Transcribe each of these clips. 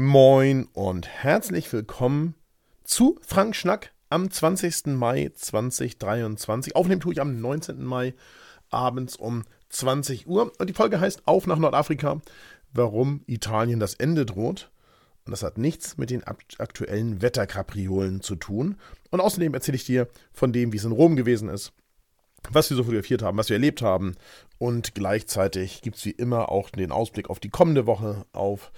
Moin und herzlich willkommen zu Frank Schnack am 20. Mai 2023. Aufnehmen tue ich am 19. Mai abends um 20 Uhr. Und die Folge heißt Auf nach Nordafrika, warum Italien das Ende droht. Und das hat nichts mit den aktuellen Wetterkapriolen zu tun. Und außerdem erzähle ich dir von dem, wie es in Rom gewesen ist, was wir so fotografiert haben, was wir erlebt haben. Und gleichzeitig gibt es wie immer auch den Ausblick auf die kommende Woche, auf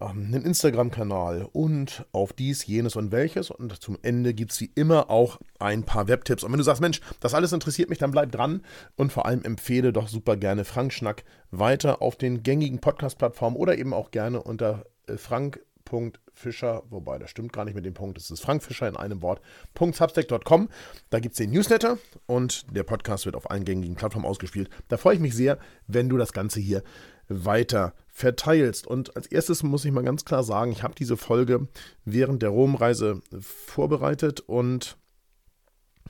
einen Instagram-Kanal und auf dies, jenes und welches. Und zum Ende gibt es wie immer auch ein paar Webtipps. Und wenn du sagst, Mensch, das alles interessiert mich, dann bleib dran und vor allem empfehle doch super gerne Frank Schnack weiter auf den gängigen Podcast-Plattformen oder eben auch gerne unter äh, frank Fischer, wobei das stimmt gar nicht mit dem Punkt, es ist Frank Fischer in einem Wort, .substack.com. Da gibt es den Newsletter und der Podcast wird auf allen gängigen Plattformen ausgespielt. Da freue ich mich sehr, wenn du das Ganze hier weiter verteilst. Und als erstes muss ich mal ganz klar sagen, ich habe diese Folge während der Romreise vorbereitet und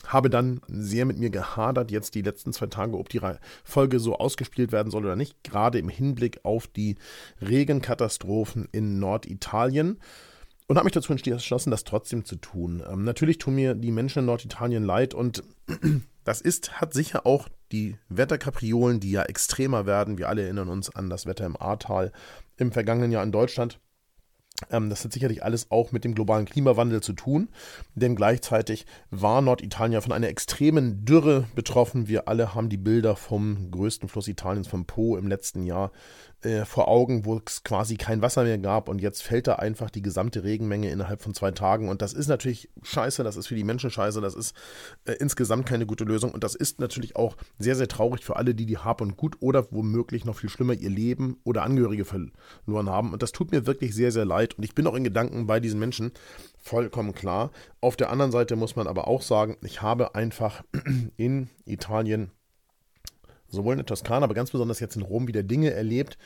habe dann sehr mit mir gehadert, jetzt die letzten zwei Tage, ob die Folge so ausgespielt werden soll oder nicht, gerade im Hinblick auf die Regenkatastrophen in Norditalien und habe mich dazu entschlossen, das trotzdem zu tun. Ähm, natürlich tun mir die Menschen in Norditalien leid und das ist, hat sicher auch die Wetterkapriolen, die ja extremer werden. Wir alle erinnern uns an das Wetter im Ahrtal im vergangenen Jahr in Deutschland. Ähm, das hat sicherlich alles auch mit dem globalen Klimawandel zu tun, denn gleichzeitig war Norditalien ja von einer extremen Dürre betroffen. Wir alle haben die Bilder vom größten Fluss Italiens, vom Po, im letzten Jahr äh, vor Augen, wo es quasi kein Wasser mehr gab und jetzt fällt da einfach die gesamte Regenmenge innerhalb von zwei Tagen und das ist natürlich scheiße, das ist für die Menschen scheiße, das ist äh, insgesamt keine gute Lösung und das ist natürlich auch sehr, sehr traurig für alle, die die Hab und Gut oder womöglich noch viel schlimmer ihr Leben oder Angehörige verloren haben und das tut mir wirklich sehr, sehr leid und ich bin auch in Gedanken bei diesen Menschen vollkommen klar. Auf der anderen Seite muss man aber auch sagen, ich habe einfach in Italien sowohl in der Toskana, aber ganz besonders jetzt in Rom wieder Dinge erlebt,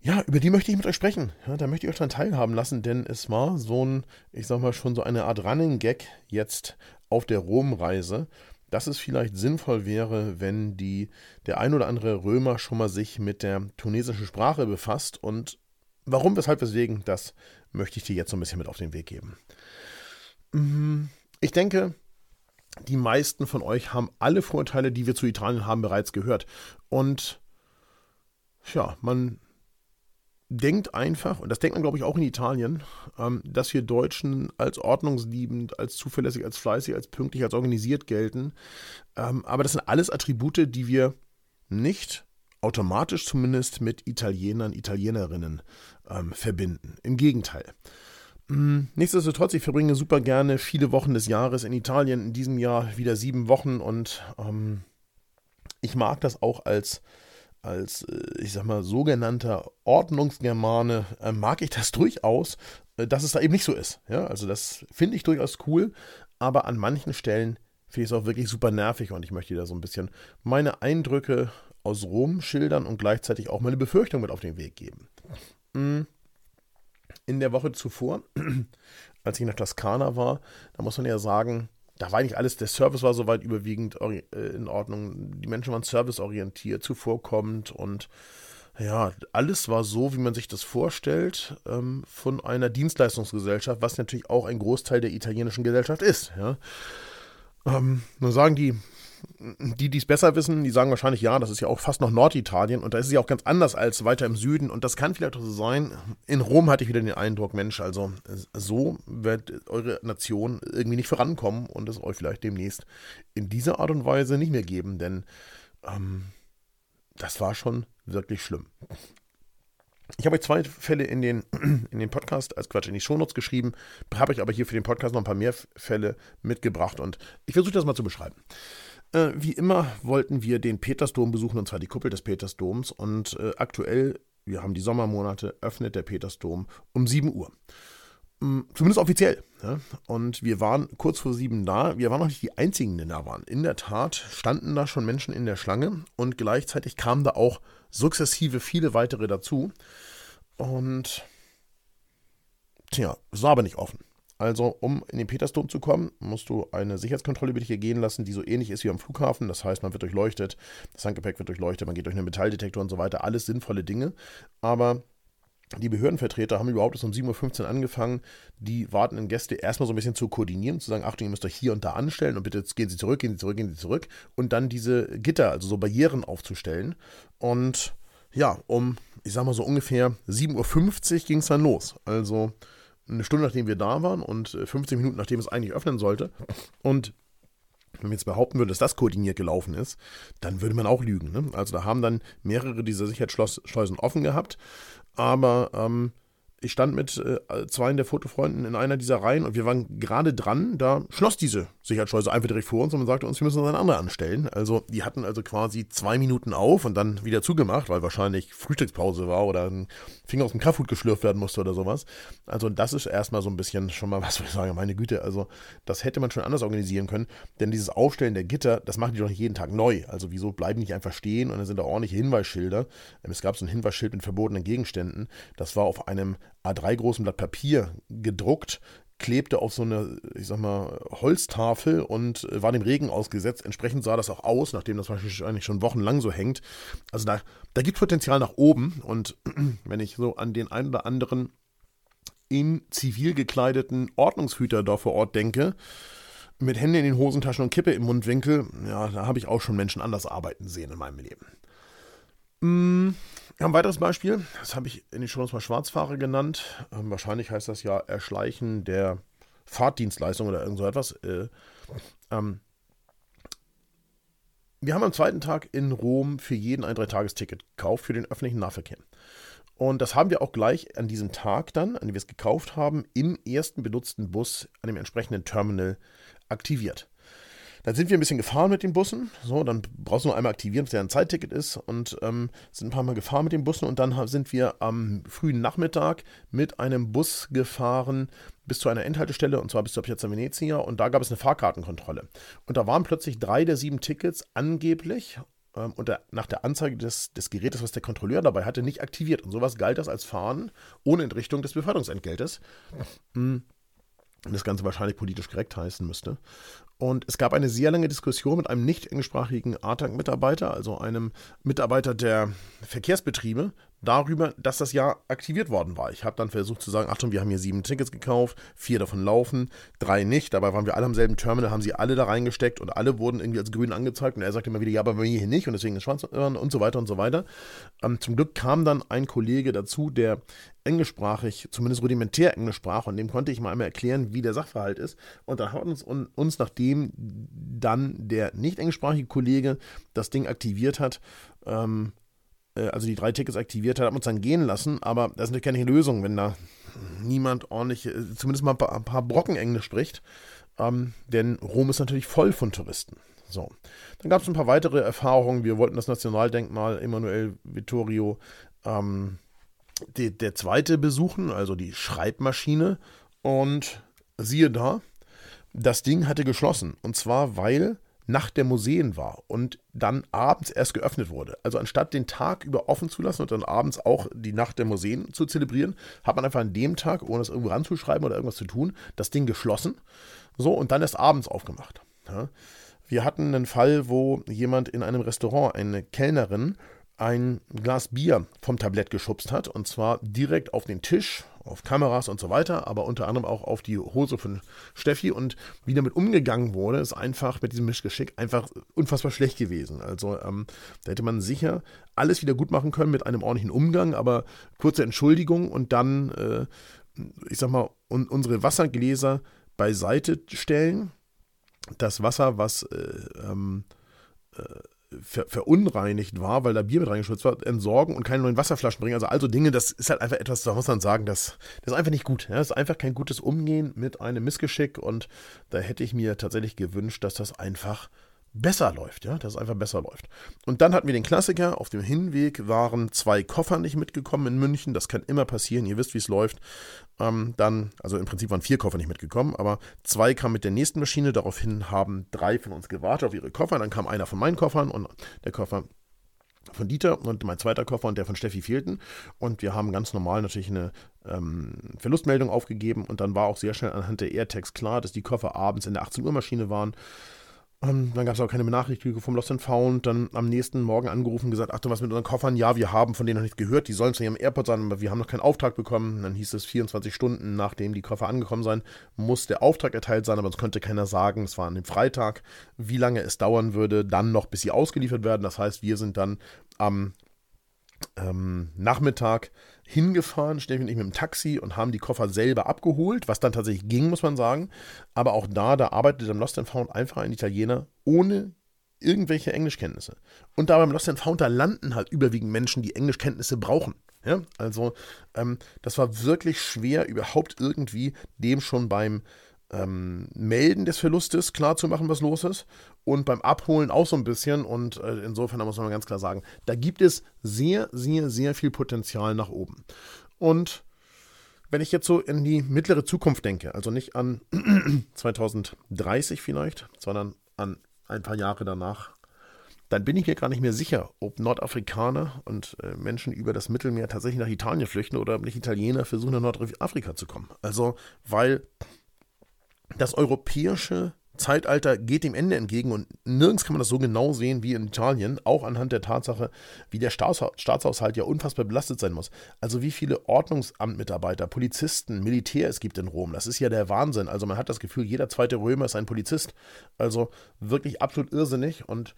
ja, über die möchte ich mit euch sprechen. Ja, da möchte ich euch dann teilhaben lassen, denn es war so ein, ich sag mal schon so eine Art Running Gag jetzt auf der Romreise, dass es vielleicht sinnvoll wäre, wenn die, der ein oder andere Römer schon mal sich mit der tunesischen Sprache befasst und warum, weshalb, weswegen, das möchte ich dir jetzt so ein bisschen mit auf den Weg geben. Mhm. Ich denke, die meisten von euch haben alle Vorurteile, die wir zu Italien haben, bereits gehört. Und ja, man denkt einfach, und das denkt man, glaube ich, auch in Italien, ähm, dass wir Deutschen als ordnungsliebend, als zuverlässig, als fleißig, als pünktlich, als organisiert gelten. Ähm, aber das sind alles Attribute, die wir nicht automatisch zumindest mit Italienern, Italienerinnen ähm, verbinden. Im Gegenteil. Mm, nichtsdestotrotz, ich verbringe super gerne viele Wochen des Jahres in Italien. In diesem Jahr wieder sieben Wochen und ähm, ich mag das auch als, als, äh, ich sag mal, sogenannter Ordnungsgermane, äh, mag ich das durchaus, äh, dass es da eben nicht so ist. Ja, also das finde ich durchaus cool, aber an manchen Stellen finde ich es auch wirklich super nervig und ich möchte da so ein bisschen meine Eindrücke aus Rom schildern und gleichzeitig auch meine Befürchtung mit auf den Weg geben. Mhm in der Woche zuvor, als ich der Toskana war, da muss man ja sagen, da war eigentlich alles, der Service war soweit überwiegend äh, in Ordnung. Die Menschen waren serviceorientiert, zuvorkommend und ja, alles war so, wie man sich das vorstellt, ähm, von einer Dienstleistungsgesellschaft, was natürlich auch ein Großteil der italienischen Gesellschaft ist. Ja. Ähm, nur sagen die die, die es besser wissen, die sagen wahrscheinlich, ja, das ist ja auch fast noch Norditalien und da ist es ja auch ganz anders als weiter im Süden und das kann vielleicht auch so sein. In Rom hatte ich wieder den Eindruck, Mensch, also so wird eure Nation irgendwie nicht vorankommen und es euch vielleicht demnächst in dieser Art und Weise nicht mehr geben, denn ähm, das war schon wirklich schlimm. Ich habe euch zwei Fälle in den, in den Podcast, als Quatsch, in die Shownotes geschrieben, habe euch aber hier für den Podcast noch ein paar mehr Fälle mitgebracht und ich versuche das mal zu beschreiben. Äh, wie immer wollten wir den Petersdom besuchen, und zwar die Kuppel des Petersdoms. Und äh, aktuell, wir haben die Sommermonate, öffnet der Petersdom um 7 Uhr. Mm, zumindest offiziell. Ja? Und wir waren kurz vor sieben da. Wir waren noch nicht die Einzigen, die da waren. In der Tat standen da schon Menschen in der Schlange und gleichzeitig kamen da auch sukzessive viele weitere dazu. Und tja, es war aber nicht offen. Also, um in den Petersdom zu kommen, musst du eine Sicherheitskontrolle über dich hier gehen lassen, die so ähnlich ist wie am Flughafen. Das heißt, man wird durchleuchtet, das Handgepäck wird durchleuchtet, man geht durch einen Metalldetektor und so weiter. Alles sinnvolle Dinge. Aber die Behördenvertreter haben überhaupt erst um 7.15 Uhr angefangen, die wartenden Gäste erstmal so ein bisschen zu koordinieren, zu sagen, Achtung, ihr müsst euch hier und da anstellen und bitte gehen Sie zurück, gehen Sie zurück, gehen Sie zurück und dann diese Gitter, also so Barrieren aufzustellen. Und ja, um, ich sag mal so ungefähr 7.50 Uhr ging es dann los. Also eine Stunde nachdem wir da waren und 15 äh, Minuten nachdem es eigentlich öffnen sollte. Und wenn man jetzt behaupten würde, dass das koordiniert gelaufen ist, dann würde man auch lügen. Ne? Also da haben dann mehrere dieser Sicherheitsschleusen offen gehabt, aber ähm, ich stand mit äh, zwei der Fotofreunden in einer dieser Reihen und wir waren gerade dran, da schloss diese Sicherheitsschleuse einfach direkt vor uns und man sagte uns, wir müssen uns eine andere anstellen. Also die hatten also quasi zwei Minuten auf und dann wieder zugemacht, weil wahrscheinlich Frühstückspause war oder ein Finger aus dem Kaffhut geschlürft werden musste oder sowas. Also das ist erstmal so ein bisschen schon mal, was soll ich sagen, meine Güte, also das hätte man schon anders organisieren können, denn dieses Aufstellen der Gitter, das machen die doch nicht jeden Tag neu. Also wieso bleiben die nicht einfach stehen und dann sind da ordentliche Hinweisschilder. Es gab so ein Hinweisschild mit verbotenen Gegenständen. Das war auf einem A3 großen Blatt Papier gedruckt, klebte auf so eine, ich sag mal, Holztafel und war dem Regen ausgesetzt. Entsprechend sah das auch aus, nachdem das wahrscheinlich schon wochenlang so hängt. Also da, da gibt Potenzial nach oben. Und wenn ich so an den einen oder anderen in zivil gekleideten Ordnungshüter da vor Ort denke, mit Händen in den Hosentaschen und Kippe im Mundwinkel, ja, da habe ich auch schon Menschen anders arbeiten sehen in meinem Leben. Mm, ein weiteres Beispiel, das habe ich in den Shows mal Schwarzfahrer genannt. Ähm, wahrscheinlich heißt das ja Erschleichen der Fahrtdienstleistung oder irgend so etwas. Äh, ähm, wir haben am zweiten Tag in Rom für jeden ein Dreitagesticket gekauft für den öffentlichen Nahverkehr. Und das haben wir auch gleich an diesem Tag dann, an dem wir es gekauft haben, im ersten benutzten Bus an dem entsprechenden Terminal aktiviert. Dann sind wir ein bisschen gefahren mit den Bussen. So, dann brauchst du nur einmal aktivieren, dass der ein Zeitticket ist. Und ähm, sind ein paar Mal gefahren mit den Bussen. Und dann sind wir am frühen Nachmittag mit einem Bus gefahren bis zu einer Endhaltestelle, und zwar bis zur Piazza Venezia. Und da gab es eine Fahrkartenkontrolle. Und da waren plötzlich drei der sieben Tickets angeblich ähm, und nach der Anzeige des, des Gerätes, was der Kontrolleur dabei hatte, nicht aktiviert. Und sowas galt das als Fahren ohne Entrichtung des Beförderungsentgeltes. Mhm das Ganze wahrscheinlich politisch korrekt heißen müsste. Und es gab eine sehr lange Diskussion mit einem nicht englischsprachigen ATAG-Mitarbeiter, also einem Mitarbeiter der Verkehrsbetriebe, darüber, dass das ja aktiviert worden war. Ich habe dann versucht zu sagen, Achtung, wir haben hier sieben Tickets gekauft, vier davon laufen, drei nicht. Dabei waren wir alle am selben Terminal, haben sie alle da reingesteckt und alle wurden irgendwie als grün angezeigt. Und er sagte immer wieder, ja, aber mir hier nicht und deswegen ist schwarz und so weiter und so weiter. Ähm, zum Glück kam dann ein Kollege dazu, der englischsprachig, zumindest rudimentär Englisch sprach und dem konnte ich mal einmal erklären, wie der Sachverhalt ist. Und dann hat uns, uns nachdem dann der nicht englischsprachige Kollege das Ding aktiviert hat, ähm, äh, also die drei Tickets aktiviert hat, hat man uns dann gehen lassen. Aber das ist natürlich keine Lösung, wenn da niemand ordentlich, äh, zumindest mal ein paar, ein paar Brocken Englisch spricht. Ähm, denn Rom ist natürlich voll von Touristen. So. Dann gab es ein paar weitere Erfahrungen. Wir wollten das Nationaldenkmal Emanuel Vittorio ähm, die, der zweite besuchen, also die Schreibmaschine. Und siehe da, das Ding hatte geschlossen. Und zwar, weil Nacht der Museen war und dann abends erst geöffnet wurde. Also anstatt den Tag über offen zu lassen und dann abends auch die Nacht der Museen zu zelebrieren, hat man einfach an dem Tag, ohne es irgendwo ranzuschreiben oder irgendwas zu tun, das Ding geschlossen. So und dann erst abends aufgemacht. Ja. Wir hatten einen Fall, wo jemand in einem Restaurant, eine Kellnerin, ein Glas Bier vom Tablett geschubst hat und zwar direkt auf den Tisch, auf Kameras und so weiter, aber unter anderem auch auf die Hose von Steffi und wie damit umgegangen wurde, ist einfach mit diesem Mischgeschick einfach unfassbar schlecht gewesen. Also ähm, da hätte man sicher alles wieder gut machen können mit einem ordentlichen Umgang, aber kurze Entschuldigung und dann, äh, ich sag mal, un unsere Wassergläser beiseite stellen. Das Wasser, was äh, ähm, äh, ver verunreinigt war, weil da Bier mit reingeschützt war, entsorgen und keine neuen Wasserflaschen bringen. Also also Dinge, das ist halt einfach etwas, da muss man sagen, das, das ist einfach nicht gut. Ja? Das ist einfach kein gutes Umgehen mit einem Missgeschick und da hätte ich mir tatsächlich gewünscht, dass das einfach besser läuft, ja, dass es einfach besser läuft. Und dann hatten wir den Klassiker, auf dem Hinweg waren zwei Koffer nicht mitgekommen in München, das kann immer passieren, ihr wisst, wie es läuft. Ähm, dann, also im Prinzip waren vier Koffer nicht mitgekommen, aber zwei kamen mit der nächsten Maschine, daraufhin haben drei von uns gewartet auf ihre Koffer, dann kam einer von meinen Koffern und der Koffer von Dieter und mein zweiter Koffer und der von Steffi fehlten. Und wir haben ganz normal natürlich eine ähm, Verlustmeldung aufgegeben und dann war auch sehr schnell anhand der AirTags klar, dass die Koffer abends in der 18 Uhr Maschine waren. Ähm, dann gab es auch keine Benachrichtigung vom Lost and Found. Dann am nächsten Morgen angerufen, gesagt, ach du was mit unseren Koffern? Ja, wir haben von denen noch nichts gehört. Die sollen zwar im Airport sein, aber wir haben noch keinen Auftrag bekommen. Dann hieß es 24 Stunden, nachdem die Koffer angekommen sein, muss der Auftrag erteilt sein, aber uns konnte keiner sagen, es war an dem Freitag, wie lange es dauern würde, dann noch, bis sie ausgeliefert werden. Das heißt, wir sind dann am ähm, Nachmittag hingefahren, ständig mit dem Taxi und haben die Koffer selber abgeholt, was dann tatsächlich ging, muss man sagen. Aber auch da, da arbeitet am Lost and Found einfach ein Italiener ohne irgendwelche Englischkenntnisse. Und da beim Lost and Found, da landen halt überwiegend Menschen, die Englischkenntnisse brauchen. Ja, also ähm, das war wirklich schwer, überhaupt irgendwie dem schon beim ähm, Melden des Verlustes klarzumachen, was los ist. Und beim Abholen auch so ein bisschen. Und äh, insofern muss man ganz klar sagen, da gibt es sehr, sehr, sehr viel Potenzial nach oben. Und wenn ich jetzt so in die mittlere Zukunft denke, also nicht an 2030 vielleicht, sondern an ein paar Jahre danach, dann bin ich mir gar nicht mehr sicher, ob Nordafrikaner und äh, Menschen über das Mittelmeer tatsächlich nach Italien flüchten oder ob nicht Italiener versuchen, nach Nordafrika zu kommen. Also, weil das europäische Zeitalter geht dem Ende entgegen und nirgends kann man das so genau sehen wie in Italien, auch anhand der Tatsache, wie der Staatshaushalt ja unfassbar belastet sein muss. Also wie viele Ordnungsamtmitarbeiter, Polizisten, Militär es gibt in Rom. Das ist ja der Wahnsinn. Also man hat das Gefühl, jeder zweite Römer ist ein Polizist. Also wirklich absolut irrsinnig und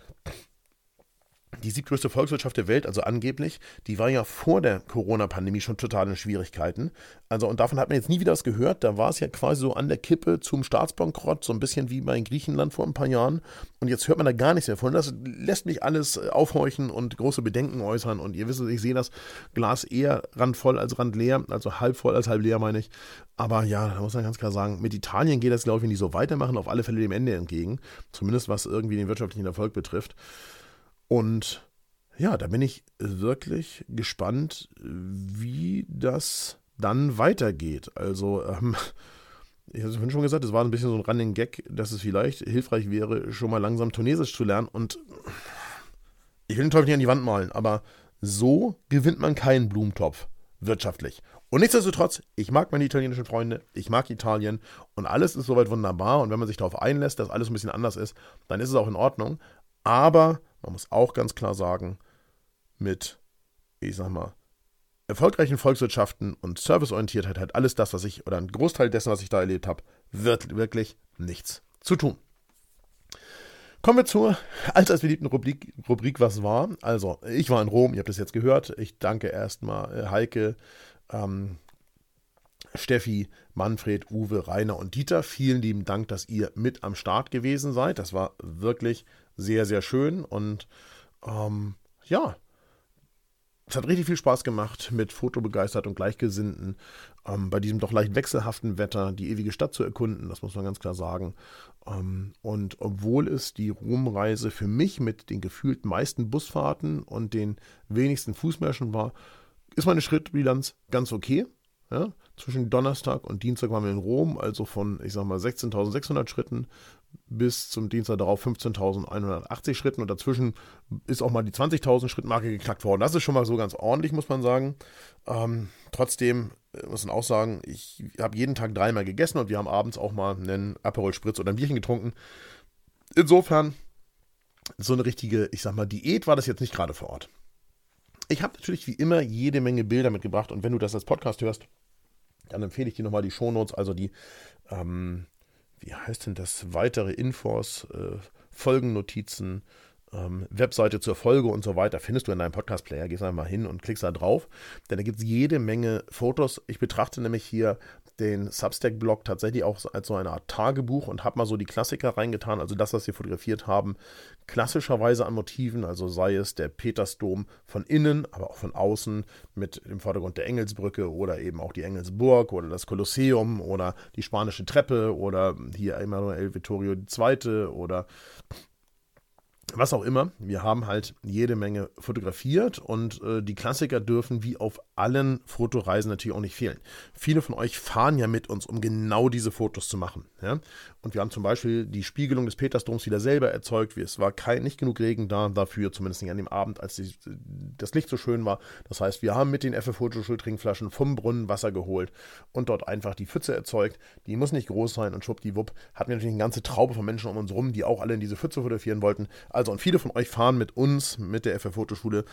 die siebtgrößte Volkswirtschaft der Welt, also angeblich, die war ja vor der Corona-Pandemie schon total in Schwierigkeiten. Also, und davon hat man jetzt nie wieder was gehört. Da war es ja quasi so an der Kippe zum Staatsbankrott, so ein bisschen wie bei Griechenland vor ein paar Jahren. Und jetzt hört man da gar nichts mehr von. Das lässt mich alles äh, aufhorchen und große Bedenken äußern. Und ihr wisst, ich sehe das Glas eher randvoll als randleer, also halb voll als halb leer, meine ich. Aber ja, da muss man ganz klar sagen, mit Italien geht das, glaube ich, wenn die so weitermachen, auf alle Fälle dem Ende entgegen. Zumindest was irgendwie den wirtschaftlichen Erfolg betrifft. Und ja, da bin ich wirklich gespannt, wie das dann weitergeht. Also, ähm, ich habe es schon gesagt, es war ein bisschen so ein Running Gag, dass es vielleicht hilfreich wäre, schon mal langsam Tunesisch zu lernen. Und ich will den Teufel nicht an die Wand malen, aber so gewinnt man keinen Blumentopf wirtschaftlich. Und nichtsdestotrotz, ich mag meine italienischen Freunde, ich mag Italien und alles ist soweit wunderbar. Und wenn man sich darauf einlässt, dass alles ein bisschen anders ist, dann ist es auch in Ordnung. Aber man muss auch ganz klar sagen, mit, ich sag mal, erfolgreichen Volkswirtschaften und Serviceorientiertheit hat alles das, was ich, oder ein Großteil dessen, was ich da erlebt habe, wird wirklich nichts zu tun. Kommen wir zur allseits beliebten Rubrik, Rubrik Was war. Also, ich war in Rom, ihr habt es jetzt gehört. Ich danke erstmal äh, Heike, ähm, Steffi, Manfred, Uwe, Rainer und Dieter. Vielen lieben Dank, dass ihr mit am Start gewesen seid. Das war wirklich sehr, sehr schön und ähm, ja, es hat richtig viel Spaß gemacht, mit fotobegeistert und Gleichgesinnten ähm, bei diesem doch leicht wechselhaften Wetter die ewige Stadt zu erkunden, das muss man ganz klar sagen. Ähm, und obwohl es die Romreise für mich mit den gefühlt meisten Busfahrten und den wenigsten Fußmärschen war, ist meine Schrittbilanz ganz okay. Ja? Zwischen Donnerstag und Dienstag waren wir in Rom, also von, ich sag mal, 16.600 Schritten bis zum Dienstag darauf 15.180 Schritten und dazwischen ist auch mal die 20.000 Schrittmarke geknackt worden. Das ist schon mal so ganz ordentlich, muss man sagen. Ähm, trotzdem äh, muss man auch sagen, ich habe jeden Tag dreimal gegessen und wir haben abends auch mal einen Aperol Spritz oder ein Bierchen getrunken. Insofern, so eine richtige, ich sag mal, Diät war das jetzt nicht gerade vor Ort. Ich habe natürlich wie immer jede Menge Bilder mitgebracht und wenn du das als Podcast hörst, dann empfehle ich dir nochmal die Shownotes, also die, ähm, wie heißt denn das, weitere Infos, äh, Folgennotizen, ähm, Webseite zur Folge und so weiter, findest du in deinem Podcast-Player. Gehst einfach mal hin und klickst da drauf, denn da gibt es jede Menge Fotos. Ich betrachte nämlich hier den Substack-Blog tatsächlich auch als so eine Art Tagebuch und habe mal so die Klassiker reingetan, also das, was wir fotografiert haben, klassischerweise an Motiven, also sei es der Petersdom von innen, aber auch von außen mit dem Vordergrund der Engelsbrücke oder eben auch die Engelsburg oder das Kolosseum oder die spanische Treppe oder hier Emanuel Vittorio II. oder was auch immer, wir haben halt jede Menge fotografiert und äh, die Klassiker dürfen wie auf allen Fotoreisen natürlich auch nicht fehlen. Viele von euch fahren ja mit uns, um genau diese Fotos zu machen. Ja? Und wir haben zum Beispiel die Spiegelung des Petersdoms wieder selber erzeugt. Es war kein, nicht genug Regen da dafür, zumindest nicht an dem Abend, als die, das Licht so schön war. Das heißt, wir haben mit den FF Fotoschultrinkflaschen vom Brunnen Wasser geholt und dort einfach die Pfütze erzeugt. Die muss nicht groß sein und schwuppdiwupp hatten wir natürlich eine ganze Traube von Menschen um uns rum, die auch alle in diese Pfütze fotografieren wollten. Also, und viele von euch fahren mit uns, mit der FF Fotoschule,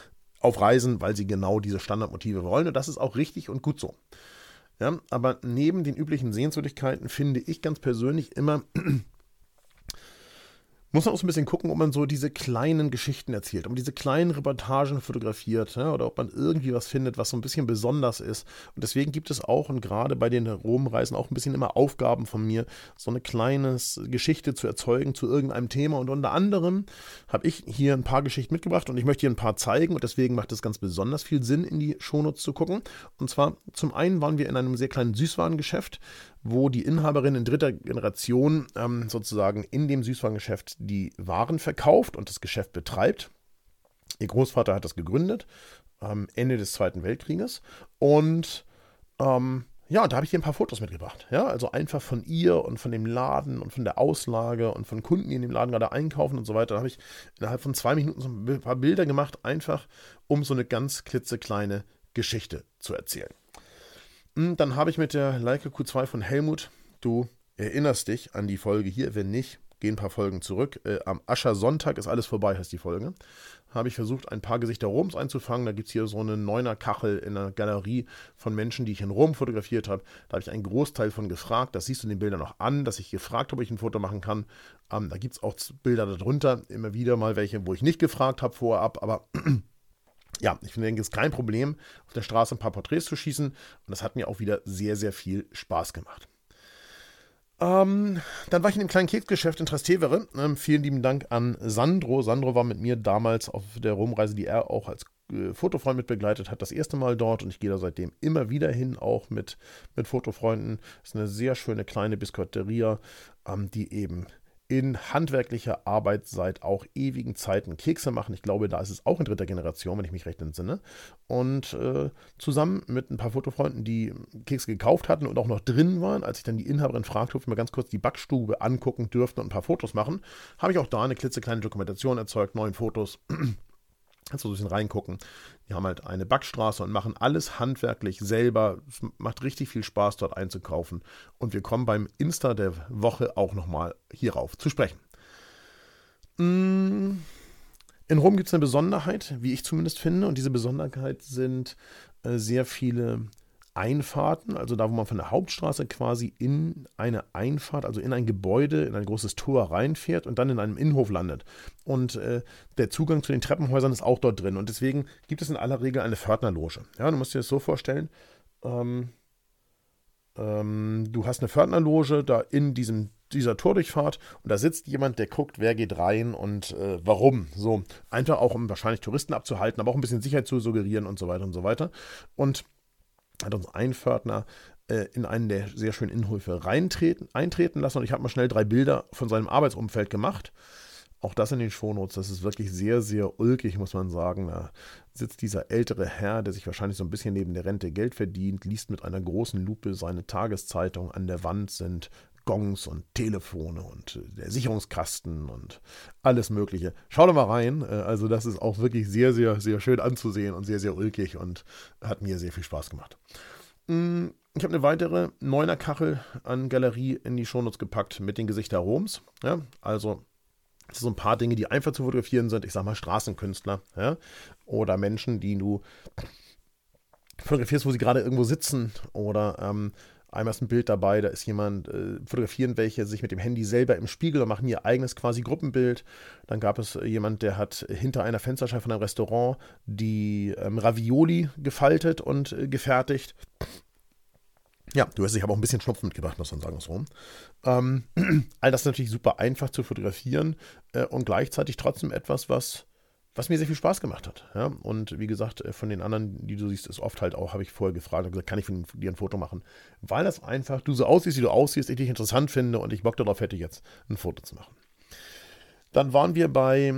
auf Reisen, weil sie genau diese Standardmotive wollen. Und das ist auch richtig und gut so. Ja, aber neben den üblichen Sehenswürdigkeiten finde ich ganz persönlich immer muss man auch so ein bisschen gucken, ob man so diese kleinen Geschichten erzählt, ob man diese kleinen Reportagen fotografiert ja, oder ob man irgendwie was findet, was so ein bisschen besonders ist. Und deswegen gibt es auch und gerade bei den Romreisen auch ein bisschen immer Aufgaben von mir, so eine kleine Geschichte zu erzeugen zu irgendeinem Thema. Und unter anderem habe ich hier ein paar Geschichten mitgebracht und ich möchte hier ein paar zeigen und deswegen macht es ganz besonders viel Sinn, in die Shownotes zu gucken. Und zwar zum einen waren wir in einem sehr kleinen Süßwarengeschäft, wo die Inhaberin in dritter Generation ähm, sozusagen in dem Süßwarengeschäft die Waren verkauft und das Geschäft betreibt. Ihr Großvater hat das gegründet, ähm, Ende des Zweiten Weltkrieges. Und ähm, ja, da habe ich hier ein paar Fotos mitgebracht. Ja, also einfach von ihr und von dem Laden und von der Auslage und von Kunden, die in dem Laden gerade einkaufen und so weiter. Da habe ich innerhalb von zwei Minuten so ein paar Bilder gemacht, einfach um so eine ganz klitzekleine Geschichte zu erzählen. Hm, dann habe ich mit der Leica Q2 von Helmut, du erinnerst dich an die Folge hier, wenn nicht, geh ein paar Folgen zurück. Äh, am Aschersonntag ist alles vorbei, heißt die Folge. Habe ich versucht, ein paar Gesichter Roms einzufangen. Da gibt es hier so eine Neuner Kachel in einer Galerie von Menschen, die ich in Rom fotografiert habe. Da habe ich einen Großteil von gefragt. Das siehst du in den Bildern noch an, dass ich gefragt habe, ob ich ein Foto machen kann. Ähm, da gibt es auch Bilder darunter, immer wieder mal welche, wo ich nicht gefragt habe vorab, aber ja, ich finde, es ist kein Problem, auf der Straße ein paar Porträts zu schießen. Und das hat mir auch wieder sehr, sehr viel Spaß gemacht. Ähm, dann war ich in dem kleinen Keksgeschäft in Trastevere. Ähm, vielen lieben Dank an Sandro. Sandro war mit mir damals auf der Rumreise, die er auch als äh, Fotofreund mit begleitet hat, das erste Mal dort und ich gehe da seitdem immer wieder hin, auch mit, mit Fotofreunden. Das ist eine sehr schöne kleine Biskuiteria, ähm, die eben in handwerklicher Arbeit seit auch ewigen Zeiten Kekse machen. Ich glaube, da ist es auch in dritter Generation, wenn ich mich recht entsinne. Und äh, zusammen mit ein paar Fotofreunden, die Kekse gekauft hatten und auch noch drin waren, als ich dann die Inhaberin fragte, ob wir mal ganz kurz die Backstube angucken dürften und ein paar Fotos machen, habe ich auch da eine klitzekleine Dokumentation erzeugt, neun Fotos. Kannst du ein bisschen reingucken. Die haben halt eine Backstraße und machen alles handwerklich selber. Es macht richtig viel Spaß, dort einzukaufen. Und wir kommen beim Insta der Woche auch nochmal hierauf zu sprechen. Mm, in Rom gibt es eine Besonderheit, wie ich zumindest finde. Und diese Besonderheit sind äh, sehr viele Einfahrten, also da, wo man von der Hauptstraße quasi in eine Einfahrt, also in ein Gebäude, in ein großes Tor reinfährt und dann in einem Innenhof landet. Und äh, der Zugang zu den Treppenhäusern ist auch dort drin. Und deswegen gibt es in aller Regel eine Pförtnerloge. Ja, du musst dir das so vorstellen. Ähm, ähm, du hast eine Pförtnerloge da in diesem dieser Tordurchfahrt und da sitzt jemand, der guckt, wer geht rein und äh, warum. So, einfach auch, um wahrscheinlich Touristen abzuhalten, aber auch ein bisschen Sicherheit zu suggerieren und so weiter und so weiter. Und hat uns ein Pförtner äh, in einen der sehr schönen Innenhöfe reintreten, eintreten lassen und ich habe mal schnell drei Bilder von seinem Arbeitsumfeld gemacht. Auch das in den Shownotes, das ist wirklich sehr, sehr ulkig, muss man sagen. Da sitzt dieser ältere Herr, der sich wahrscheinlich so ein bisschen neben der Rente Geld verdient, liest mit einer großen Lupe seine Tageszeitung. An der Wand sind Gongs und Telefone und äh, der Sicherungskasten und alles Mögliche. Schau da mal rein. Äh, also, das ist auch wirklich sehr, sehr, sehr schön anzusehen und sehr, sehr ulkig und hat mir sehr viel Spaß gemacht. Mm, ich habe eine weitere Neuner-Kachel an Galerie in die Shownotes gepackt mit den Gesichtern Roms. Ja, also so ein paar Dinge, die einfach zu fotografieren sind. Ich sag mal Straßenkünstler ja, oder Menschen, die du fotografierst, wo sie gerade irgendwo sitzen oder ähm, Einmal ist ein Bild dabei, da ist jemand, äh, fotografieren welche sich mit dem Handy selber im Spiegel und machen ihr eigenes quasi Gruppenbild. Dann gab es äh, jemand, der hat hinter einer Fensterscheibe von einem Restaurant die ähm, Ravioli gefaltet und äh, gefertigt. Ja, du hast dich aber auch ein bisschen Schnupfen mitgebracht, muss man sagen, so. Ähm, all das ist natürlich super einfach zu fotografieren äh, und gleichzeitig trotzdem etwas, was was mir sehr viel Spaß gemacht hat. Ja? Und wie gesagt, äh, von den anderen, die du siehst, ist oft halt auch, habe ich vorher gefragt und gesagt, kann ich von dir ein Foto machen? Weil das einfach, du so aussiehst, wie du aussiehst, ich dich interessant finde und ich Bock darauf hätte, jetzt ein Foto zu machen. Dann waren wir bei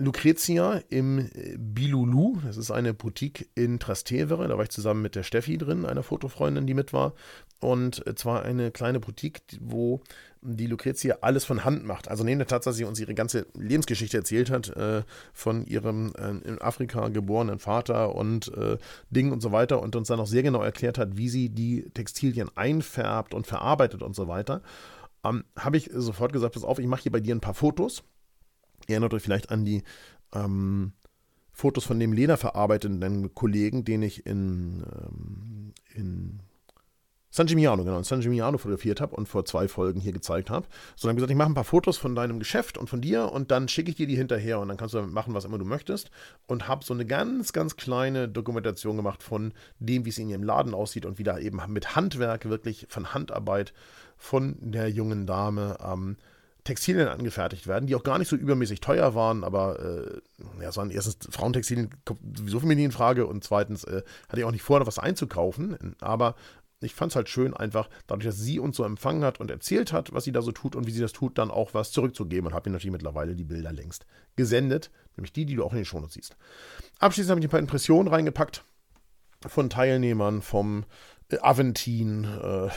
Lucrezia im Bilulu. Das ist eine Boutique in Trastevere. Da war ich zusammen mit der Steffi drin, einer Fotofreundin, die mit war. Und zwar eine kleine Boutique, wo die Lucrezia alles von Hand macht. Also neben der Tatsache, dass sie uns ihre ganze Lebensgeschichte erzählt hat, äh, von ihrem äh, in Afrika geborenen Vater und äh, Dingen und so weiter und uns dann auch sehr genau erklärt hat, wie sie die Textilien einfärbt und verarbeitet und so weiter, ähm, habe ich sofort gesagt, pass auf, ich mache hier bei dir ein paar Fotos. Erinnert euch vielleicht an die ähm, Fotos von dem lederverarbeitenden Kollegen, den ich in, ähm, in San Gimignano, genau, in San Gimignano fotografiert habe und vor zwei Folgen hier gezeigt habe. So, dann gesagt, ich mache ein paar Fotos von deinem Geschäft und von dir und dann schicke ich dir die hinterher und dann kannst du damit machen, was immer du möchtest. Und habe so eine ganz, ganz kleine Dokumentation gemacht von dem, wie es in ihrem Laden aussieht und wie da eben mit Handwerk, wirklich von Handarbeit von der jungen Dame ähm, Textilien angefertigt werden, die auch gar nicht so übermäßig teuer waren, aber äh, ja, es waren erstens Frauentextilien kommt sowieso für mich nie in Frage und zweitens äh, hatte ich auch nicht vor, noch was einzukaufen, aber ich fand es halt schön, einfach dadurch, dass sie uns so empfangen hat und erzählt hat, was sie da so tut und wie sie das tut, dann auch was zurückzugeben und habe ihr natürlich mittlerweile die Bilder längst gesendet, nämlich die, die du auch in den Shownotes siehst. Abschließend habe ich ein paar Impressionen reingepackt von Teilnehmern vom äh, Aventin, äh,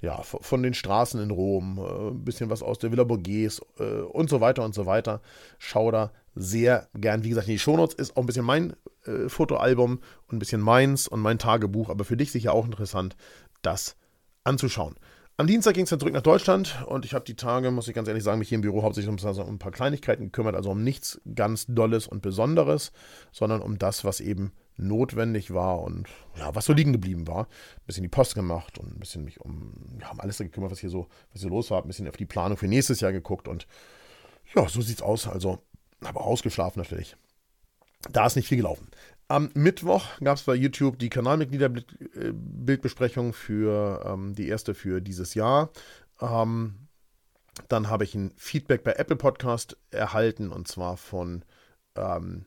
ja, von den Straßen in Rom, äh, ein bisschen was aus der Villa Borghese äh, und so weiter und so weiter. Schau da sehr gern. Wie gesagt, die Shownotes ist auch ein bisschen mein äh, Fotoalbum und ein bisschen meins und mein Tagebuch, aber für dich sicher auch interessant, das anzuschauen. Am Dienstag ging es dann zurück nach Deutschland und ich habe die Tage, muss ich ganz ehrlich sagen, mich hier im Büro hauptsächlich um, um ein paar Kleinigkeiten gekümmert, also um nichts ganz Dolles und Besonderes, sondern um das, was eben notwendig war und ja, was so liegen geblieben war. Ein bisschen die Post gemacht und ein bisschen mich um, ja, um alles gekümmert, was hier so, was hier los war, ein bisschen auf die Planung für nächstes Jahr geguckt und ja, so sieht's aus. Also, aber ausgeschlafen natürlich. Da ist nicht viel gelaufen. Am Mittwoch gab es bei YouTube die Kanalmitgliederbildbesprechung für ähm, die erste für dieses Jahr. Ähm, dann habe ich ein Feedback bei Apple Podcast erhalten und zwar von ähm,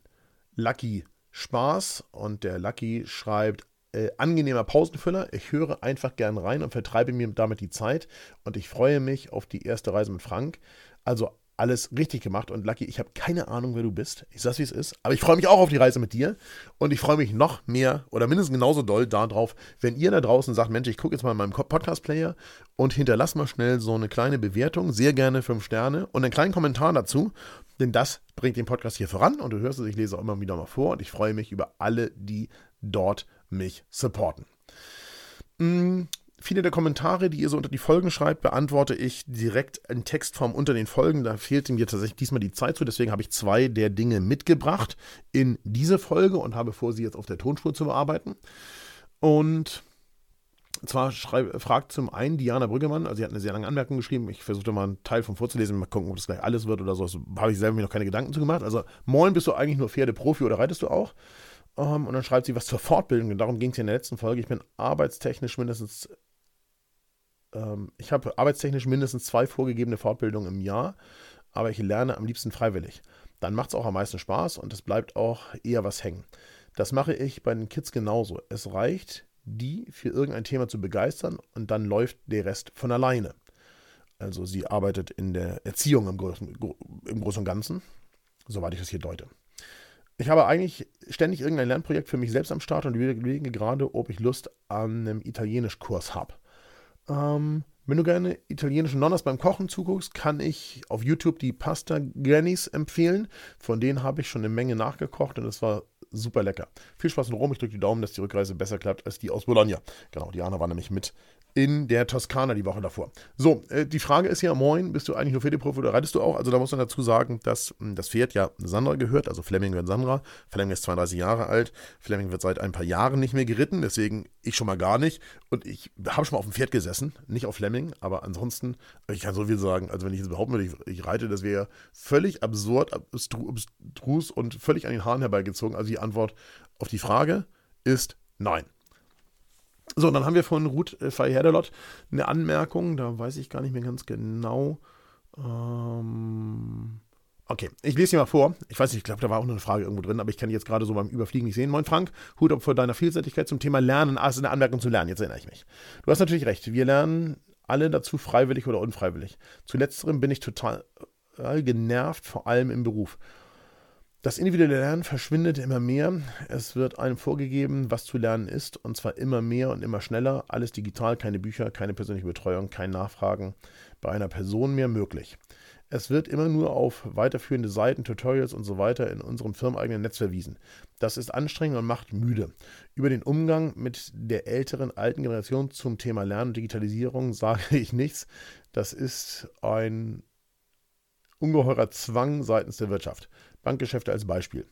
Lucky Spaß und der Lucky schreibt, äh, angenehmer Pausenfüller. Ich höre einfach gern rein und vertreibe mir damit die Zeit. Und ich freue mich auf die erste Reise mit Frank. Also alles richtig gemacht. Und Lucky, ich habe keine Ahnung, wer du bist. Ich sag's, wie es ist, aber ich freue mich auch auf die Reise mit dir. Und ich freue mich noch mehr oder mindestens genauso doll darauf, wenn ihr da draußen sagt, Mensch, ich gucke jetzt mal in meinem Podcast-Player und hinterlass mal schnell so eine kleine Bewertung, sehr gerne fünf Sterne. Und einen kleinen Kommentar dazu, denn das bringt den Podcast hier voran und du hörst es, ich lese auch immer wieder mal vor und ich freue mich über alle, die dort mich supporten. Mm, Viele der Kommentare, die ihr so unter die Folgen schreibt, beantworte ich direkt in Textform unter den Folgen. Da fehlt mir tatsächlich diesmal die Zeit zu. Deswegen habe ich zwei der Dinge mitgebracht in diese Folge und habe vor, sie jetzt auf der Tonspur zu bearbeiten. Und zwar schreib, fragt zum einen Diana Brüggemann, also sie hat eine sehr lange Anmerkung geschrieben. Ich versuchte mal einen Teil von vorzulesen, mal gucken, ob das gleich alles wird oder so. Da habe ich selber mir noch keine Gedanken zu gemacht. Also, moin, bist du eigentlich nur Pferdeprofi oder reitest du auch? Um, ähm, und dann schreibt sie was zur Fortbildung. Darum ging es ja in der letzten Folge. Ich bin arbeitstechnisch mindestens ähm, ich habe arbeitstechnisch mindestens zwei vorgegebene Fortbildungen im Jahr, aber ich lerne am liebsten freiwillig. Dann macht es auch am meisten Spaß und es bleibt auch eher was hängen. Das mache ich bei den Kids genauso. Es reicht, die für irgendein Thema zu begeistern und dann läuft der Rest von alleine. Also sie arbeitet in der Erziehung im Großen, im Großen und Ganzen, soweit ich das hier deute. Ich habe eigentlich ständig irgendein Lernprojekt für mich selbst am Start und überlege gerade, ob ich Lust an einem Italienischkurs habe. Ähm, wenn du gerne italienischen Nonnas beim Kochen zuguckst, kann ich auf YouTube die Pasta Grannies empfehlen. Von denen habe ich schon eine Menge nachgekocht und es war super lecker. Viel Spaß in Rom. Ich drücke die Daumen, dass die Rückreise besser klappt als die aus Bologna. Genau, Diana war nämlich mit in der Toskana die Woche davor. So, äh, die Frage ist ja, moin, bist du eigentlich nur Pferdeprofi oder reitest du auch? Also da muss man dazu sagen, dass mh, hm, das Pferd ja Sandra gehört, also Fleming gehört Sandra. Fleming ist 32 Jahre alt, Fleming wird seit ein paar Jahren nicht mehr geritten, deswegen ich schon mal gar nicht. Und ich habe schon mal auf dem Pferd gesessen, nicht auf Fleming, aber ansonsten, ich kann so viel sagen, also wenn ich jetzt behaupten würde, ich, ich reite, das wäre völlig absurd, abstrus und völlig an den Haaren herbeigezogen. Also die Antwort auf die Frage ist nein. So, dann haben wir von Ruth äh, Feyherdelot eine Anmerkung, da weiß ich gar nicht mehr ganz genau. Ähm, okay, ich lese sie mal vor. Ich weiß nicht, ich glaube, da war auch noch eine Frage irgendwo drin, aber ich kann die jetzt gerade so beim Überfliegen nicht sehen. Moin Frank, Hut ab vor deiner Vielseitigkeit zum Thema Lernen. Ah, es ist eine Anmerkung zum Lernen, jetzt erinnere ich mich. Du hast natürlich recht, wir lernen alle dazu freiwillig oder unfreiwillig. Zu letzterem bin ich total genervt, vor allem im Beruf. Das individuelle Lernen verschwindet immer mehr. Es wird einem vorgegeben, was zu lernen ist, und zwar immer mehr und immer schneller. Alles digital, keine Bücher, keine persönliche Betreuung, kein Nachfragen bei einer Person mehr möglich. Es wird immer nur auf weiterführende Seiten, Tutorials und so weiter in unserem firmeneigenen Netz verwiesen. Das ist anstrengend und macht müde. Über den Umgang mit der älteren, alten Generation zum Thema Lernen und Digitalisierung sage ich nichts. Das ist ein ungeheurer Zwang seitens der Wirtschaft. Bankgeschäfte als Beispiel,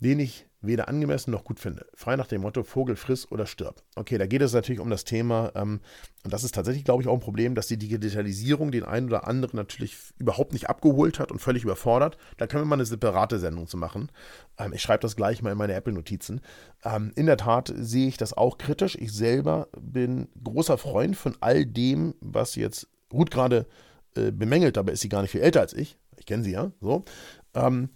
den ich weder angemessen noch gut finde. Frei nach dem Motto Vogel friss oder stirb. Okay, da geht es natürlich um das Thema, ähm, und das ist tatsächlich, glaube ich, auch ein Problem, dass die Digitalisierung den einen oder anderen natürlich überhaupt nicht abgeholt hat und völlig überfordert. Da können wir mal eine separate Sendung zu machen. Ähm, ich schreibe das gleich mal in meine Apple-Notizen. Ähm, in der Tat sehe ich das auch kritisch. Ich selber bin großer Freund von all dem, was jetzt Ruth gerade äh, bemängelt, dabei ist sie gar nicht viel älter als ich. Ich kenne sie ja, so. Ähm,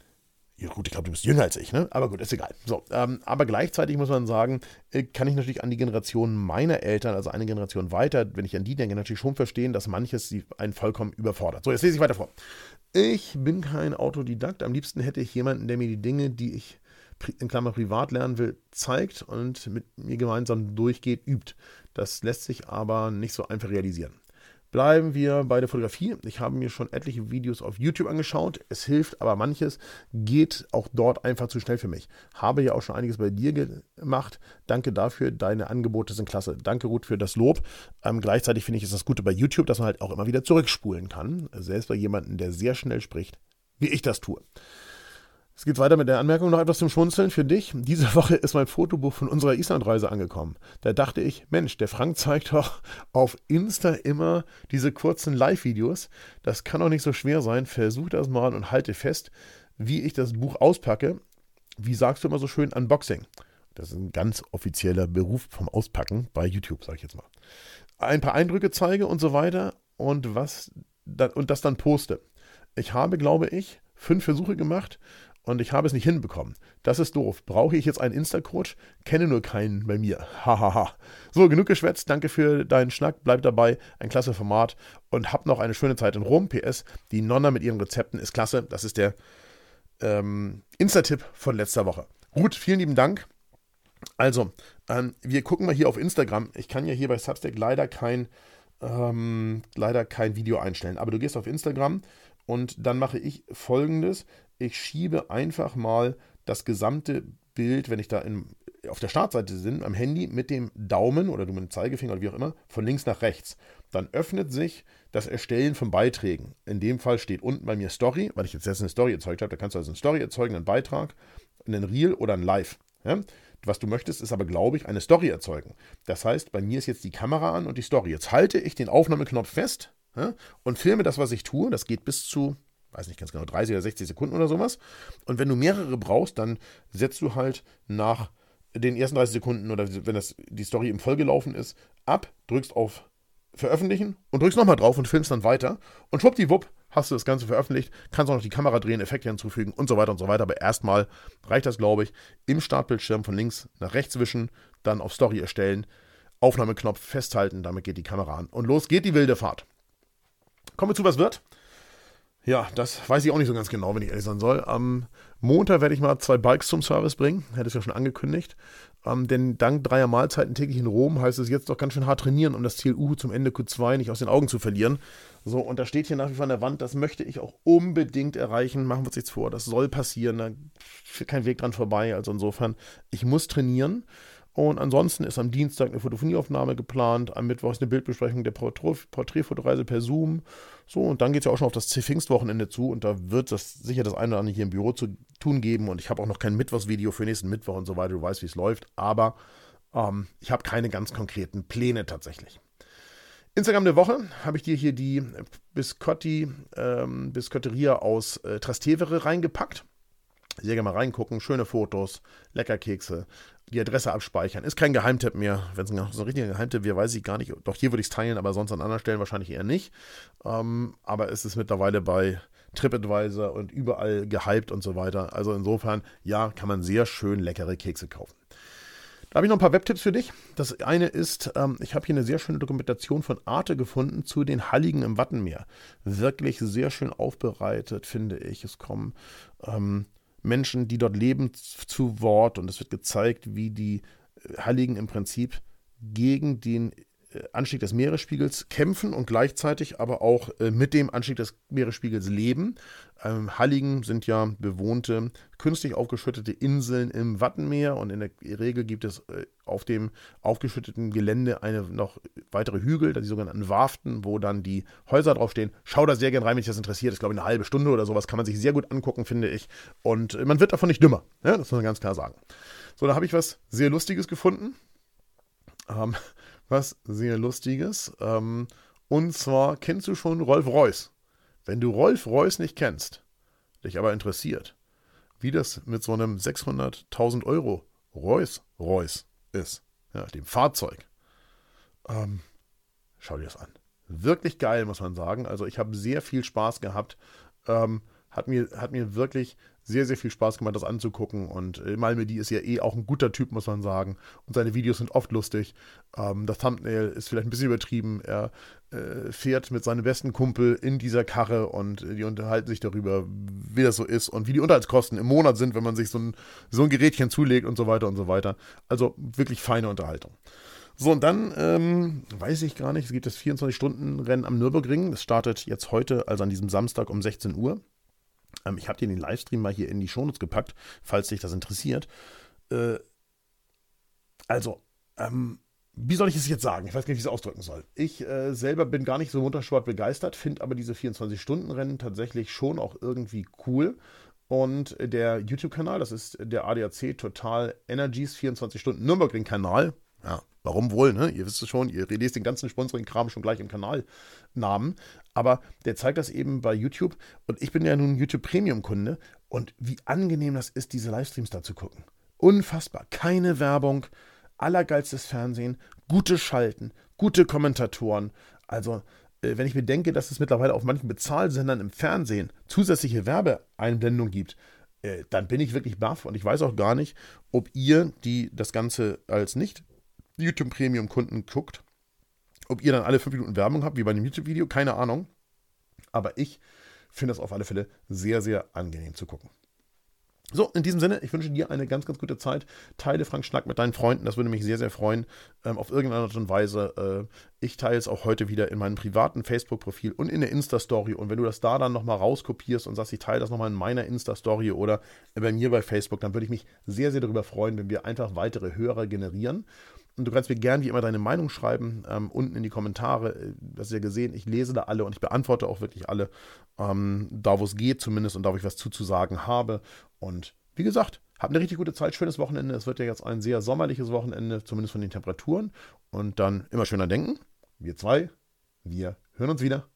ja, gut, ich glaube, du bist jünger als ich, ne? Aber gut, ist egal. So, ähm, aber gleichzeitig muss man sagen, äh, kann ich natürlich an die Generation meiner Eltern, also eine Generation weiter, wenn ich an die denke, natürlich schon verstehen, dass manches sie einen vollkommen überfordert. So, jetzt lese ich weiter vor. Ich bin kein Autodidakt. Am liebsten hätte ich jemanden, der mir die Dinge, die ich in Klammer privat lernen will, zeigt und mit mir gemeinsam durchgeht, übt. Das lässt sich aber nicht so einfach realisieren. Bleiben wir bei der Fotografie. Ich habe mir schon etliche Videos auf YouTube angeschaut. Es hilft, aber manches geht auch dort einfach zu schnell für mich. Habe ja auch schon einiges bei dir gemacht. Danke dafür. Deine Angebote sind klasse. Danke, Ruth, für das Lob. Ähm, gleichzeitig finde ich es das Gute bei YouTube, dass man halt auch immer wieder zurückspulen kann. Selbst bei jemandem, der sehr schnell spricht, wie ich das tue. Es geht weiter mit der Anmerkung noch etwas zum Schmunzeln für dich. Diese Woche ist mein Fotobuch von unserer Islandreise angekommen. Da dachte ich, Mensch, der Frank zeigt doch auf Insta immer diese kurzen Live-Videos. Das kann doch nicht so schwer sein. Versuch das mal und halte fest, wie ich das Buch auspacke. Wie sagst du immer so schön, Unboxing. Das ist ein ganz offizieller Beruf vom Auspacken bei YouTube, sage ich jetzt mal. Ein paar Eindrücke zeige und so weiter und was und das dann poste. Ich habe, glaube ich, fünf Versuche gemacht und ich habe es nicht hinbekommen. Das ist doof. Brauche ich jetzt einen Insta-Coach? Kenne nur keinen bei mir. Hahaha. so, genug geschwätzt. Danke für deinen Schnack. Bleib dabei. Ein klasse Format. Und hab noch eine schöne Zeit in Rom. PS, die Nonna mit ihren Rezepten ist klasse. Das ist der ähm, Insta-Tipp von letzter Woche. Gut, vielen lieben Dank. Also, ähm, wir gucken mal hier auf Instagram. Ich kann ja hier bei Substack leider kein, ähm, leider kein Video einstellen. Aber du gehst auf Instagram und dann mache ich folgendes ich schiebe einfach mal das gesamte Bild, wenn ich da in, auf der Startseite bin, am Handy mit dem Daumen oder du mit dem Zeigefinger oder wie auch immer, von links nach rechts. Dann öffnet sich das Erstellen von Beiträgen. In dem Fall steht unten bei mir Story, weil ich jetzt eine Story erzeugt habe. Da kannst du also eine Story erzeugen, einen Beitrag, einen Reel oder ein Live. Ja? Was du möchtest, ist aber, glaube ich, eine Story erzeugen. Das heißt, bei mir ist jetzt die Kamera an und die Story. Jetzt halte ich den Aufnahmeknopf fest ja, und filme das, was ich tue. Das geht bis zu weiß nicht ganz genau, 30 oder 60 Sekunden oder sowas. Und wenn du mehrere brauchst, dann setzt du halt nach den ersten 30 Sekunden oder wenn das, die Story im Vollgelaufen ist, ab, drückst auf Veröffentlichen und drückst nochmal drauf und filmst dann weiter. Und schwuppdiwupp hast du das Ganze veröffentlicht, kannst auch noch die Kamera drehen, Effekte hinzufügen und so weiter und so weiter. Aber erstmal reicht das, glaube ich, im Startbildschirm von links nach rechts wischen, dann auf Story erstellen, Aufnahmeknopf festhalten, damit geht die Kamera an. Und los geht die wilde Fahrt. Kommen wir zu, was wird. Ja, das weiß ich auch nicht so ganz genau, wenn ich ehrlich sein soll. Am Montag werde ich mal zwei Bikes zum Service bringen. Hätte es ja schon angekündigt. Ähm, denn dank dreier Mahlzeiten täglich in Rom heißt es jetzt doch ganz schön hart trainieren, um das Ziel U zum Ende Q2 nicht aus den Augen zu verlieren. So, und da steht hier nach wie vor an der Wand, das möchte ich auch unbedingt erreichen. Machen wir uns jetzt vor, das soll passieren. Da führt kein Weg dran vorbei. Also insofern, ich muss trainieren. Und ansonsten ist am Dienstag eine Fotophonieaufnahme geplant, am Mittwoch ist eine Bildbesprechung der Porträtfotoreise per Zoom. So, und dann geht es ja auch schon auf das Pfingstwochenende zu und da wird es sicher das eine oder andere hier im Büro zu tun geben. Und ich habe auch noch kein Mittwochsvideo für nächsten Mittwoch und so weiter. Du weißt, wie es läuft. Aber ähm, ich habe keine ganz konkreten Pläne tatsächlich. Instagram der Woche habe ich dir hier die Biscotti, ähm, Biscotteria aus äh, Trastevere reingepackt. Sehr gerne mal reingucken. Schöne Fotos, Leckerkekse, die Adresse abspeichern. Ist kein Geheimtipp mehr. Wenn es so ein richtiger Geheimtipp wäre, weiß ich gar nicht. Doch hier würde ich es teilen, aber sonst an anderen Stellen wahrscheinlich eher nicht. Ähm, aber es ist mittlerweile bei TripAdvisor und überall gehypt und so weiter. Also insofern, ja, kann man sehr schön leckere Kekse kaufen. Da habe ich noch ein paar Webtipps für dich. Das eine ist, ähm, ich habe hier eine sehr schöne Dokumentation von Arte gefunden zu den Halligen im Wattenmeer. Wirklich sehr schön aufbereitet, finde ich. Es kommen ähm, Menschen, die dort leben, zu Wort. Und es wird gezeigt, wie die äh, Heiligen im Prinzip gegen den Anstieg des Meeresspiegels kämpfen und gleichzeitig aber auch äh, mit dem Anstieg des Meeresspiegels leben. Ähm, Halligen sind ja bewohnte, künstlich aufgeschüttete Inseln im Wattenmeer und in der Regel gibt es äh, auf dem aufgeschütteten Gelände eine noch weitere Hügel, die sogenannten Warften, wo dann die Häuser draufstehen. Schau da sehr gerne rein, wenn dich das interessiert. Ist, glaube ich, eine halbe Stunde oder sowas. Kann man sich sehr gut angucken, finde ich. Und man wird davon nicht dümmer. Ja, das muss man ganz klar sagen. So, da habe ich was sehr Lustiges gefunden. Ähm, was sehr Lustiges. Ähm, und zwar kennst du schon Rolf Reus. Wenn du Rolf Reus nicht kennst, dich aber interessiert, wie das mit so einem 600.000 Euro Reus Reus ist, ja, dem Fahrzeug, ähm, schau dir das an. Wirklich geil, muss man sagen. Also ich habe sehr viel Spaß gehabt. Ähm, hat mir, hat mir wirklich sehr, sehr viel Spaß gemacht, das anzugucken. Und äh, Malmedy ist ja eh auch ein guter Typ, muss man sagen. Und seine Videos sind oft lustig. Ähm, das Thumbnail ist vielleicht ein bisschen übertrieben. Er äh, fährt mit seinem besten Kumpel in dieser Karre und äh, die unterhalten sich darüber, wie das so ist und wie die Unterhaltskosten im Monat sind, wenn man sich so ein, so ein Gerätchen zulegt und so weiter und so weiter. Also wirklich feine Unterhaltung. So, und dann ähm, weiß ich gar nicht, es gibt das 24-Stunden-Rennen am Nürburgring. Das startet jetzt heute, also an diesem Samstag um 16 Uhr. Ähm, ich habe dir den Livestream mal hier in die Shownotes gepackt, falls dich das interessiert. Äh, also, ähm, wie soll ich es jetzt sagen? Ich weiß gar nicht, wie ich es ausdrücken soll. Ich äh, selber bin gar nicht so Motorsport begeistert, finde aber diese 24-Stunden-Rennen tatsächlich schon auch irgendwie cool. Und der YouTube-Kanal, das ist der ADAC Total Energies 24 Stunden Nürburgring-Kanal. Ja, warum wohl, ne? Ihr wisst es schon, ihr lest den ganzen Sponsoring-Kram schon gleich im Kanalnamen. Aber der zeigt das eben bei YouTube. Und ich bin ja nun YouTube Premium-Kunde. Und wie angenehm das ist, diese Livestreams da zu gucken. Unfassbar. Keine Werbung, allergeilstes Fernsehen, gute Schalten, gute Kommentatoren. Also, äh, wenn ich mir denke, dass es mittlerweile auf manchen Bezahlsendern im Fernsehen zusätzliche Werbeeinblendung gibt, äh, dann bin ich wirklich baff und ich weiß auch gar nicht, ob ihr, die das Ganze als nicht YouTube Premium Kunden guckt, ob ihr dann alle fünf Minuten Werbung habt, wie bei einem YouTube-Video, keine Ahnung. Aber ich finde das auf alle Fälle sehr, sehr angenehm zu gucken. So, in diesem Sinne, ich wünsche dir eine ganz, ganz gute Zeit. Teile Frank Schnack mit deinen Freunden, das würde mich sehr, sehr freuen. Ähm, auf irgendeine Art und Weise. Äh, ich teile es auch heute wieder in meinem privaten Facebook-Profil und in der Insta-Story. Und wenn du das da dann nochmal rauskopierst und sagst, ich teile das nochmal in meiner Insta-Story oder bei mir bei Facebook, dann würde ich mich sehr, sehr darüber freuen, wenn wir einfach weitere Hörer generieren. Und du kannst mir gerne wie immer deine Meinung schreiben, ähm, unten in die Kommentare. Äh, das ist ja gesehen, ich lese da alle und ich beantworte auch wirklich alle, ähm, da wo es geht zumindest und da wo ich was zuzusagen habe. Und wie gesagt, habt eine richtig gute Zeit, schönes Wochenende. Es wird ja jetzt ein sehr sommerliches Wochenende, zumindest von den Temperaturen. Und dann immer schöner denken. Wir zwei, wir hören uns wieder.